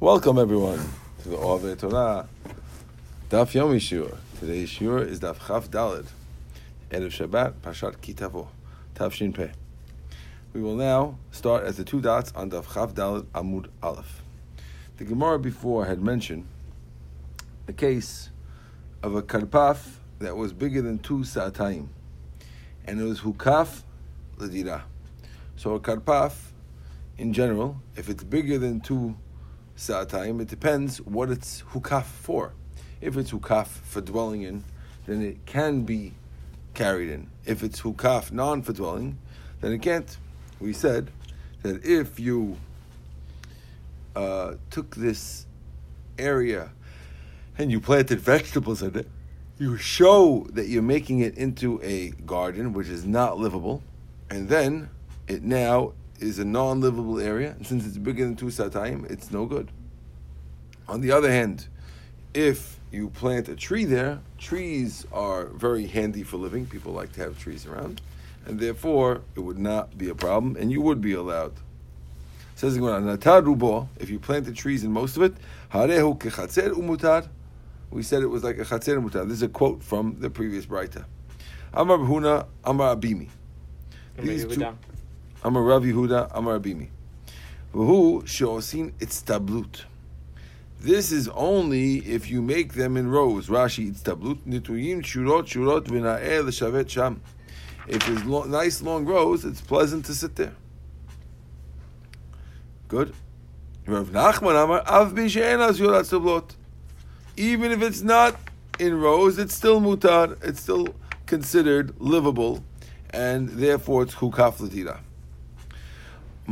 Welcome everyone to the Ove Torah Daf Yomi Shiur. Today's Shiur is Daf Chaf Dalid, Erev Shabbat Pashat Kitavo, Tav Shin Peh. We will now start at the two dots on Daf Chaf Dalid Amud Aleph. The Gemara before had mentioned the case of a karpaf that was bigger than two sa'atayim, and it was hukaf ladira. So a karpaf, in general, if it's bigger than two sa'atayim, it depends what it's hukaf for. If it's hukaf for dwelling in, then it can be carried in. If it's hukaf non for dwelling, then it can't. We said that if you uh, took this area and you planted vegetables in it, you show that you're making it into a garden which is not livable, and then it now is a non-livable area, and since it's bigger than two satayim, it's no good. On the other hand, if you plant a tree there, trees are very handy for living. People like to have trees around, and therefore it would not be a problem, and you would be allowed. Says if you plant the trees in most of it, harehu kechatzer umutar. We said it was like a chatzer umutar. This is a quote from the previous brayta. Amar Huna, Amar Abimi. These two, Amar Rav Yehuda, Amar Abimi. Who sheosin itztablut. This is only if you make them in rows. Rashi itztablut nituyim shurot shurot v'na'er l'shavet sham. If it's lo- nice long rows, it's pleasant to sit there. Good. Rav Nachman Amar Av stablot. Even if it's not in rows, it's still mutar. It's still considered livable, and therefore it's hukaf latira.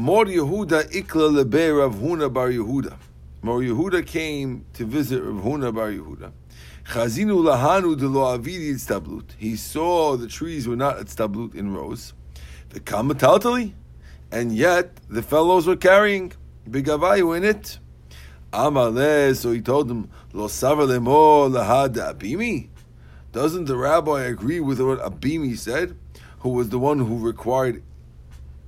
Mor Yehuda ikla lebe Rav Huna bar Yehuda. Mor Yehuda came to visit Rav Huna bar Yehuda. Chazinu lahanu de lo avidi stablut. He saw the trees were not at stablut in rows. The kamataltali, and yet the fellows were carrying bigavayu in it. Amaleh, so he told them, Lo savar lemo lahad abimi. Doesn't the rabbi agree with what Abimi said, who was the one who required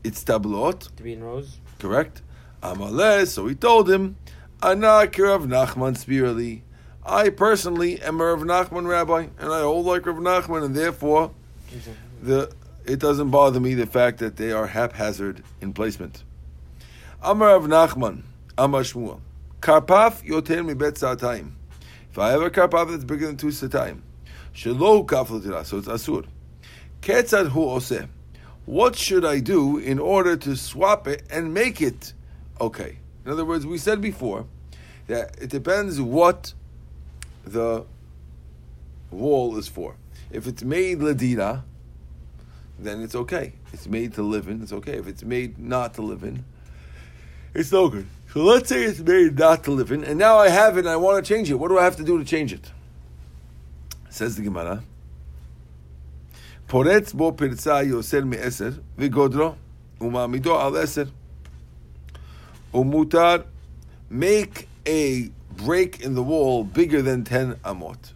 its tablot? To be in rows? Correct? Amaleh, so he told him, Anak Rav Nachman spiritually. I personally am a Rav Nachman rabbi, and I hold like Rav Nachman, and therefore the it doesn't bother me the fact that they are haphazard in placement. Amar Rav Nachman, Amar Shmuel. Karpaf yoter mi bet sa'atayim. If I have a karpaf that's bigger than two sa'atayim, shelo kaf l'tira, so it's asur. Ketzad hu oseh. What should I do in order to swap it and make it okay? In other words, we said before that it depends what the wall is for. If it's made ladira, then it's okay. It's made to live in, it's okay. If it's made not to live in, it's no good. So let's say it's made not to live in, and now I have it and I want to change it. What do I have to do to change it? Says the Gemara. פורץ בו פרצה יוסר מעשר, וגודרו, ומעמידו על עשר. ומותר make a break in the wall bigger than 10 amot.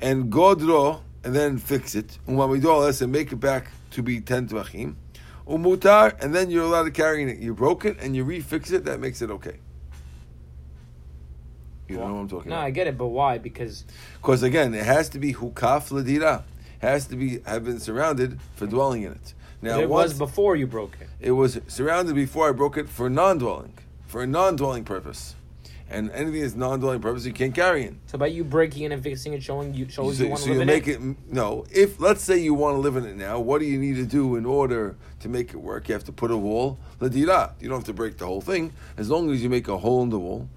And godro, and then fix it. Umamido al עשר, make it back to be 10 tvachim. Umutar, and then you're allowed to carry it. You broke it and you refix it, that makes it okay. You don't know what I'm talking No, about. I get it, but why? Because Because again, it has to be hukaf ladira. Has to be have been surrounded for dwelling in it. Now it once was before you broke it. it was surrounded before I broke it for non-dwelling, for a non-dwelling purpose, and anything that's non-dwelling purpose you can't carry in. So by you breaking it and fixing it, showing you shows so you want so to live you in make it. it. no. If let's say you want to live in it now, what do you need to do in order to make it work? You have to put a wall ladira. You don't have to break the whole thing as long as you make a hole in the wall,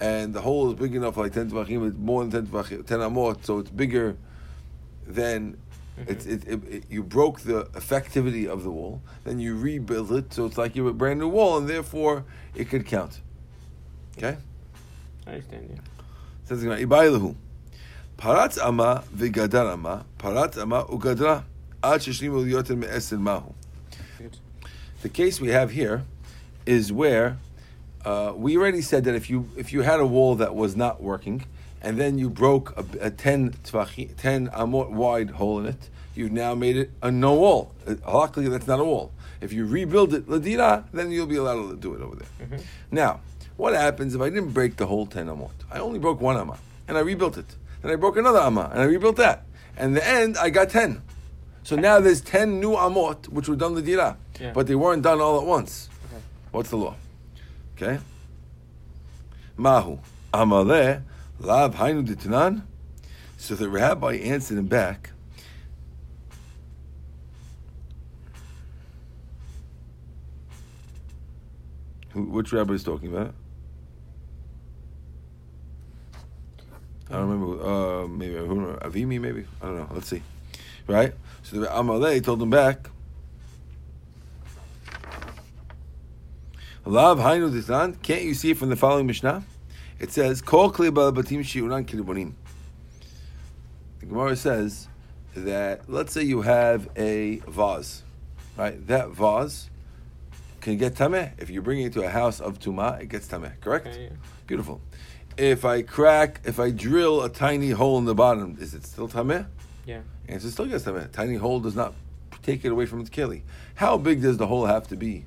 and the hole is big enough, like ten tvachim, it's more than ten tvachim, ten amot, so it's bigger than. It's, it, it, it, you broke the effectivity of the wall, then you rebuild it, so it's like you have a brand new wall, and therefore it could count. Okay? I understand. Yeah. Says "Ibailahu, paratz ama v'gadar ama, paratz ama ugadra, ad sheshlimu liyoter me'eser mahu." The case we have here is where uh, we already said that if you if you had a wall that was not working, and then you broke a, a 10 tvachi, 10 amot wide hole in it, you've now made it a no wall. Luckily, that's not a wall. If you rebuild it ladira, then you'll be allowed to do it over there. Mm-hmm. Now, What happens if I didn't break the whole 10 amot? I only broke one amma, and I rebuilt it. Then I broke another amma, and I rebuilt that. And in the end, I got 10. So now there's 10 new amot, which were done dira, Yeah. but they weren't done all at once. Okay. What's the law? Okay? Mahu. Amaleh, lav hainu ditanan. So the rabbi answered him back. Who, which rabbi is talking about? I don't remember. Uh, maybe who- Avimi, maybe I don't know. Let's see. Right. So the Amalei told him back. Lav hainu ditan. Can't you see from the following Mishnah? It says, "Kol kli batim shiuran kiribonim." The Gemara says that let's say you have a vase, right? That vase can get tameh if you bring it to a house of tuma. It gets tameh. Correct. Okay, yeah. Beautiful. If I crack, if I drill a tiny hole in the bottom, is it still tameh? Yeah. Answer still gets tameh. Tiny hole does not take it away from its keli. How big does the hole have to be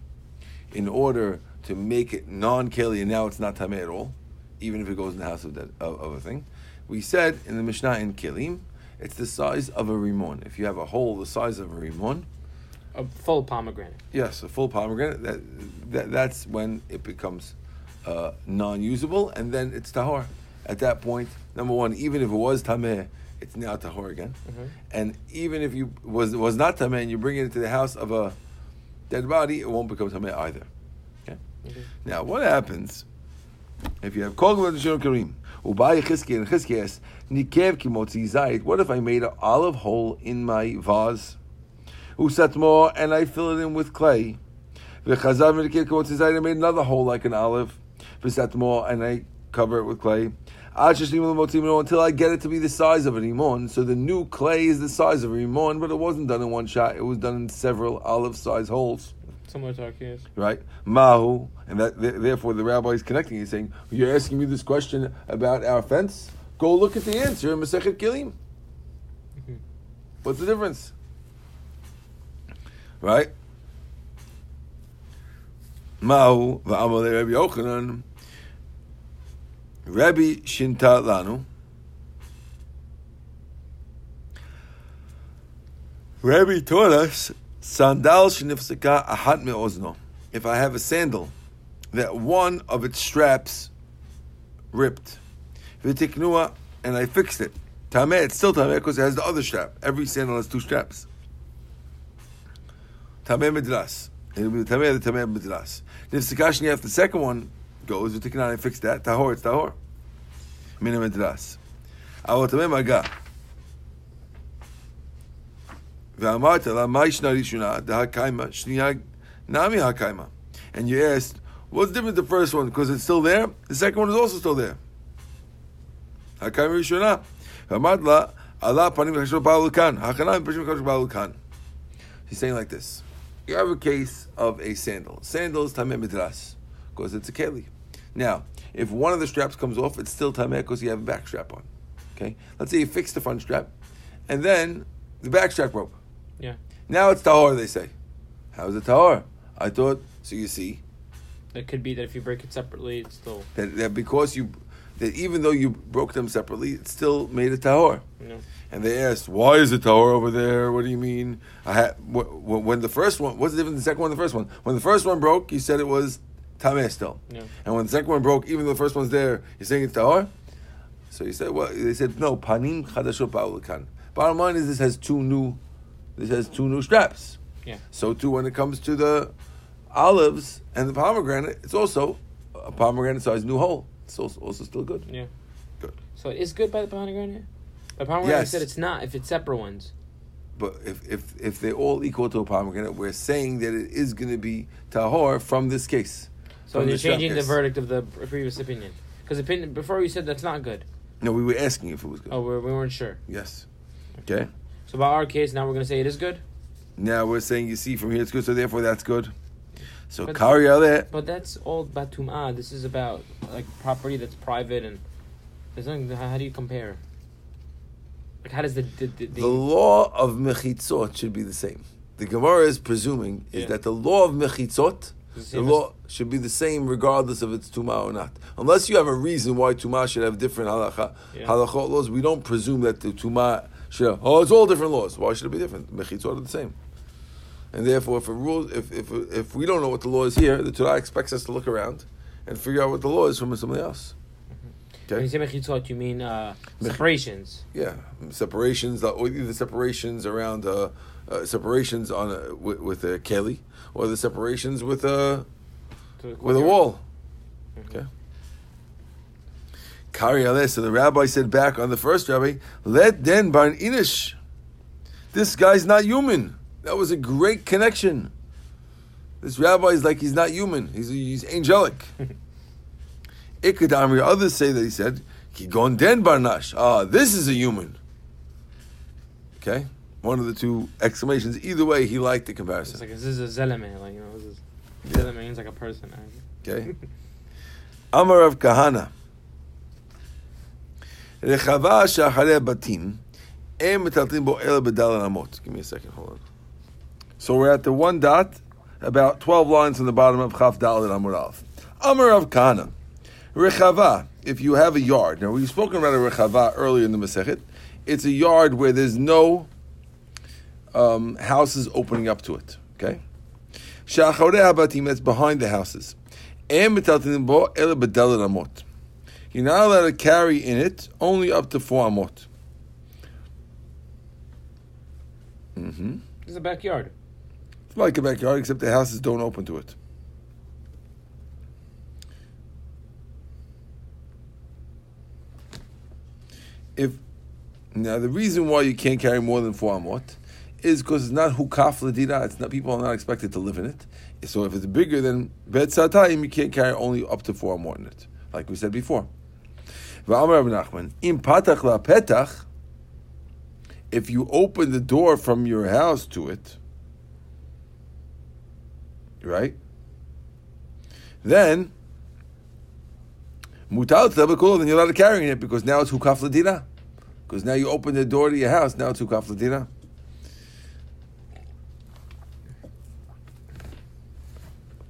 in order to make it non-keli and now it's not tameh at all, even if it goes in the house of, that, of, of a thing? We said in the Mishnah in Kelim, it's the size of a rimon. If you have a hole the size of a rimon, A full pomegranate. Yes, a full pomegranate. That, that that's when it becomes uh, non-usable, and then it's tahor. At that point, number one, even if it was tameh, it's now tahor again. Mhm. And even if you was was not tameh and you bring it into the house of a dead body, it won't become tameh either. Okay. Okay. Now, what happens if you have kol gvul karim ubay chizki and chizkias nikev kimotzi zayit? What if I made an olive hole in my vase? Usatmo, and I fill it in with clay. V'chazav v'nikir kimotzi zayit. I made another hole like an olive. V'satmo, and I cover it with clay. Until I get it to be the size of a rimon. So the new clay is the size of a rimon, but it wasn't done in one shot. It was done in several olive-sized holes Similar to our case. right? Mahu, and that th- therefore the rabbi is connecting. He's saying, "You're asking me this question about our fence. Go look at the answer in Masechet Kelim. Mhm. What's the difference, right?" Mahu va'amalei Rabbi Yochanan, Rabbi Shinta Lanu. Rabbi taught us sandal shenifseka ahat me'ozno. If I have a sandal that one of its straps ripped, v'tiknua, and I fixed it, tameh, it's still tameh because it has the other strap. Every sandal has two straps. Tameh midras. It'll be the tameh, the tameh midras. Nifseka shniyaf, the second one goes, v'tiknua, and I fixed that. Tahor, it's tahor. Mina midras. Awot tameh maga. ואמרת לה, מה ישנה ראשונה? דהקיימה, שנייה נמי הקיימה. And you asked, what's different the first one? Because it's still there? The second one is also still there. הקיימה ראשונה. ואמרת לה, עלה פנים וחשוב באו לכאן. הכנה פנים וחשוב באו לכאן. He's saying like this. You have a case of a sandal. Sandal is tameh midras, because it's a keli. Now, if one of the straps comes off, it's still tameh because you have a back strap on. Okay? Let's say you fix the front strap, and then the back strap broke. Yeah. Now it's tahor, they say. How is it tahor? I thought, so you see, It could be that if you break it separately, it's still, that, that because you, that even though you broke them separately, it still made a tahor. know. And they asked, why is it tahor over there? What do you mean? I had, wh- wh- when the first one, what's the difference the second one and the first one? When the first one broke, you said it was tameh still. Yeah. And when the second one broke, even though the first one's there, you're saying it's tahor? So you said, well, they said, no, panim chadashot ba'ulakan. Bottom line is this has two new, this has two new straps. Yeah. So too, when it comes to the olives and the pomegranate, it's also a pomegranate size new hole. It's also, also still good. Yeah. Good. So it is good by the pomegranate? The pomegranate Yes. said it's not if it's separate ones. But if, if, if they're all equal to a pomegranate, we're saying that it is going to be tahor from this case. So you're the changing the verdict of the previous opinion. Because opinion before you said that's not good. No, we were asking if it was good. Oh, we're, we weren't sure. Yes. Okay. So about our case, now we're going to say it is good? Now we're saying you see from here it's good, so therefore that's good. So But- kari aleh. But that's all about tum'ah. This is about like property that's private and there's nothing. How, do you compare? Like how does the the, the, the The law of mechitzot should be the same. The Gemara is presuming is Yeah. that the law of mechitzot the law should be the same regardless of it's tuma or not. Unless you have a reason why tuma should have different halacha, Yeah. halachot laws, we don't presume that the tuma have, oh, it's all different laws. Why should it be different? Mechitzot are the same. And therefore, if a rule, if, if, if we don't know what the law is here, the Torah expects us to look around and figure out what the law is from somebody else. When you say mechitzot, you mean uh, separations. Yeah, separations, or either separations around, uh, uh, separations on a, with, with a keli, or the separations with a, with a wall. Mhm. Okay. Kari aleh. So the rabbi said back on the first rabbi, let den barn inish. This guy's not human. That was a great connection. This rabbi is like he's not human. He's he's angelic. Ikadamri. Others say that he said, Kigon den barnash. Ah, this is a human. Okay, one of the two exclamations. Either way, he liked the It's comparison. like this is a zeleme, like you know, this is Yeah. zeleme means like a person. Okay. Amar of Kahana. Rechava shacharei batim, em metaltin bo ele bedal amot. Give me a second, hold on. So we're at the one dot, about 12 lines from the bottom of Chaf Dal and Aleph. Amar of Kahana. Rechava, if you have a yard. Now, we've spoken about a rechava earlier in the Masechet. It's a yard where there's no um, houses opening up to it. Okay? Shacharei habatim, that's behind the houses. Em metaltin bo ele bedal amot. You're not allowed to carry in it only up to four amot. Mm-hmm. Is a backyard. It's like a backyard, except the houses don't open to it. If now the reason why you can't carry more than four amot is because it's not hukaf ladira. It's not people are not expected to live in it. So if it's bigger than bet satayim, you can't carry only up to four amot in it, like we said before. Nachman, im patach la petach. If you open the door from your house to it, right? Then mutal tabakul, then you're allowed to carry it because now it's hukaf ladina. Because now you open the door to your house, now it's hukaf ladina.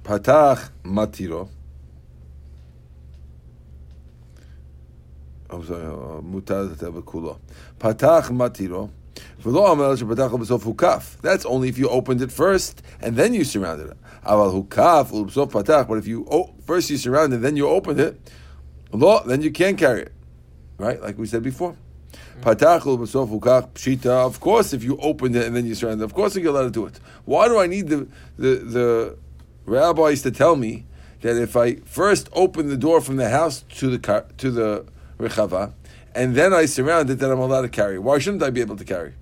Patach matiro. I'm sorry, uh, mutal tabakulo. Patach matiro. That's only if you opened it first and then you surrounded it. But if you oh, first you surrounded and then you opened it, then you can't carry it. Right, like we said before. Of course, if you opened it and then you surrounded, it, of course you're allowed to do it. Why do I need the the the rabbis to tell me that if I first open the door from the house to the car, to the rechava, and then I surround it, then I'm allowed to carry. Why shouldn't I be able to carry?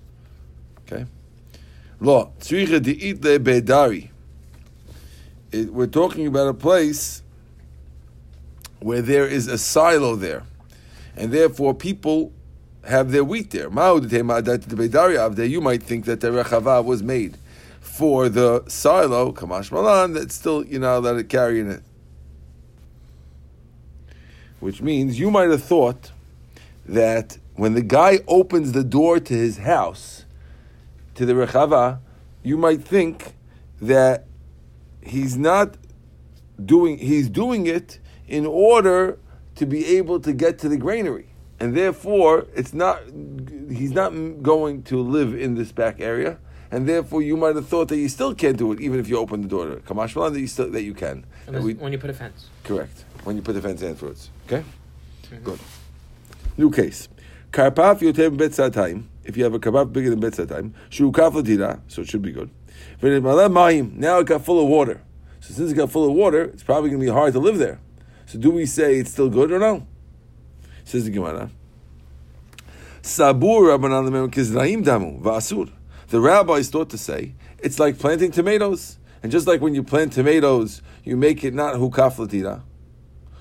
Okay. Lo tzricha de'it bedari. We're talking about a place where there is a silo there, and therefore people have their wheat there. You might think that the rechava was made for the silo, kamash malan, that's still you're not allowed to carry in it. Which means you might have thought that when the guy opens the door to his house, to the rechava, you might think that he's not doing he's doing it in order to be able to get to the granary. And therefore, it's not he's not going to live in this back area, and therefore you might have thought that you still can't do it even if you open the door to. Kamash that you still that you can. Unless- we- when you put a fence. Correct. When you put the fence in afterwards. Okay? Mhm. Good. New case. Karpaf yotem satayim. If you have a karpaf bigger than bet satayim, shu kaf ladira, so it should be good. Now it got full of water. So since it got full of water, it's probably going to be hard to live there. So do we say it's still good or no? Says the Gemara. Sabur Rabbanan Kizraim Damu Va'asur. The rabbis thought to say it's like planting tomatoes, and just like when you plant tomatoes, you make it not hukaf latira.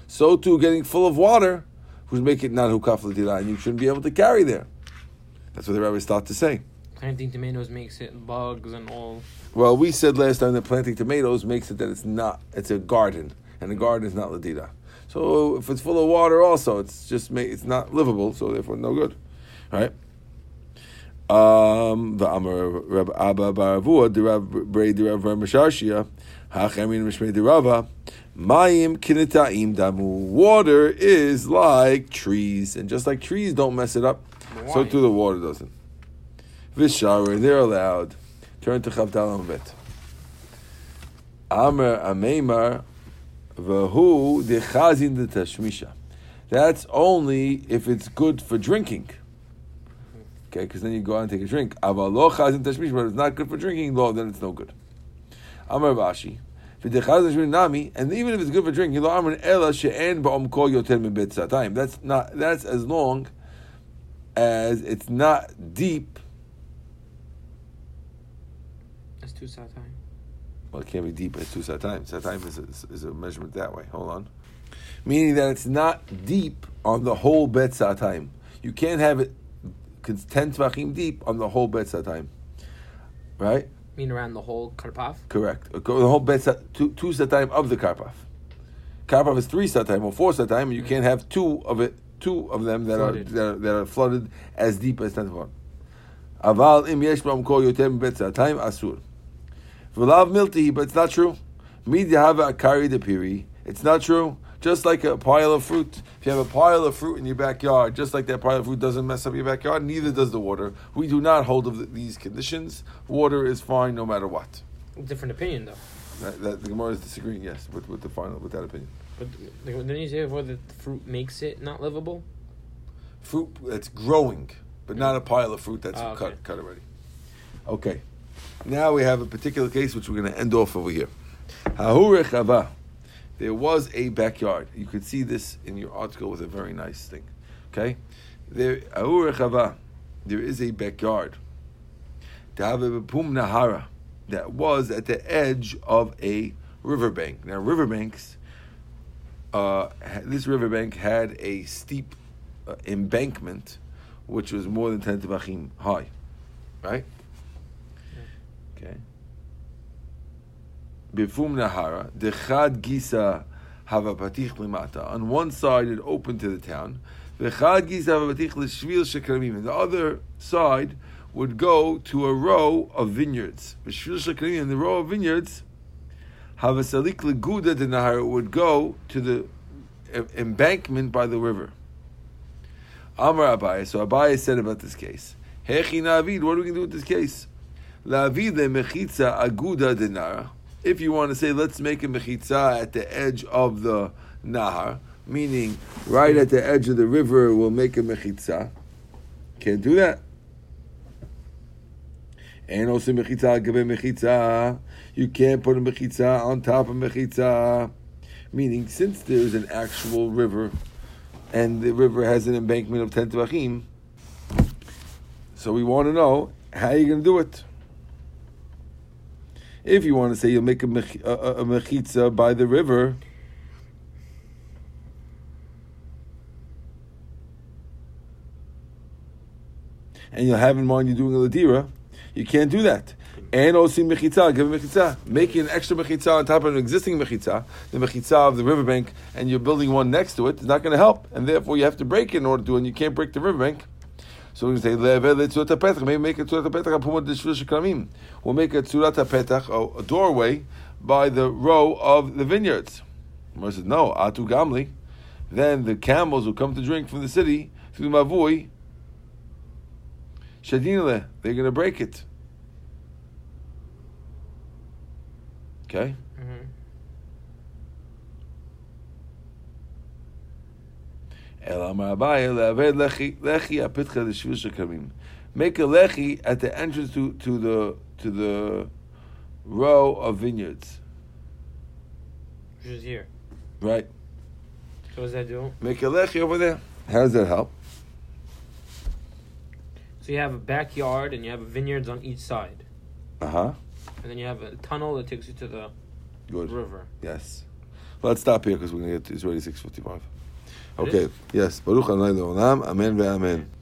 So too, getting full of water would make it not hukaf latira, and you shouldn't be able to carry there. That's what the rabbis thought to say. Planting tomatoes makes it bugs and all. Well, we said last time that planting tomatoes makes it that it's not, it's a garden, and a garden is not ladira. So if it's full of water, also it's just it's not livable, so therefore no good. All right. Um, the Amar Rab Abba Baravua, the Rav Bray, the Rav Mashashia, Hachemin Mishmei the Rava, Mayim Kinitaim Damu. Water is like trees, and just like trees don't mess it up, so too the water doesn't. Visharer, they're allowed. Turn to Chavdal Bet. Amar Ameimar, Vahu Dechazin the Tashmisha. That's only if it's good for drinking. Okay, because then you go out and take a drink. Avalo chazin tashmish, but if it's not good for drinking, lo, then it's no good. Amar Bashi. V'dechazin tashmish nami, and even if it's good for drinking, lo amar ela she'en ba'om kol yoter min bet satayim. That's not. That's as long as it's not deep. That's two side time. Well, it can't be deep It's two satayim. Satayim is a, is a measurement that way. Hold on. Meaning that it's not deep on the whole bet satayim. You can't have it ten tvachim deep on the whole bet satayim. Right? Mean around the whole karpaf? Correct. Uh, The whole bet two, two satayim of the karpaf. Karpaf is three satayim or four satayim, and you can't have two of it, two of them that Flooded. are that are, that are flooded as deep as ten tvachim. Aval im yesh kol yotem bet satayim asur. V'lav milti, but it's not true. Mid yahava akari de piri. It's not true. Just like a pile of fruit. If you have a pile of fruit in your backyard, just like that pile of fruit doesn't mess up your backyard, neither does the water. We do not hold of these conditions. Water is fine no matter what. Different opinion though. That, that, the Gemara is disagreeing, yes, with, with the final with that opinion. But didn't you say before that the fruit makes it not livable? Fruit that's growing, but not a pile of fruit that's Ah, okay. cut cut already. Okay, now we have a particular case which we're going to end off over here. Hahu rechava. There was a backyard. You could see this in your article with a very nice thing. Okay, there. There is a backyard. Nahara that was at the edge of a riverbank. Now riverbanks. Uh, this riverbank had a steep uh, embankment, which was more than ten tefachim high, right? Okay. Bifum nahara dechad gisa hava patich limata. On one side, it opened to the town. Vechad gisa hava patich l'shvil shekramim. And the other side would go to a row of vineyards. V'shvil shekramim. And the row of vineyards, hava salik leguda de nahara would go to the embankment by the river. Amar Abai. So Abai said about this case. Hechi navid. What are we going to do with this case? Lavid mechitza aguda denara. If you want to say, let's make a mechitza at the edge of the nahar, meaning right at the edge of the river, we'll make a mechitza. Can't do that. And also mechitza gabe mechitza. You can't put a mechitza on top of mechitza. Meaning, since there's an actual river, and the river has an embankment of ten tvachim, so we want to know how you're going to do it. If you want to say you'll make a, mech, a, a, mechitza by the river, and you'll have in mind you're doing a ladira, you can't do that. And also mechitza, give a mechitza. Making an extra mechitza on top of an existing mechitza, the mechitza of the riverbank, and you're building one next to it, is not going to help. And therefore, you have to break it in order to, and you can't break the riverbank. So going to say, "Leve letzurat petach." Maybe make a tzurat petach apumot deshvil shekramim. We'll make a tzurat petach, a- doorway, by the row of the vineyards. Gemara says, "No, atu gamli." Then the camels will come to drink from the city through the mavui. Shadinale, they're going to break it. Okay. Mm-hmm. El Amar Abaye, le'aved lechi lechi apitcha l'shvil shekamim. Make a lechi at the entrance to, to the to the row of vineyards, Which is here. right? So what does that do? Make a lechi over there. How does that help? So you have a backyard and you have vineyards on each side, Uh huh. and then you have a tunnel that takes you to the Good. river. Yes. Well, Let's stop here because we're gonna get. It's already six fifty-five. Okay. Yes. Baruch. Amen ve'amen.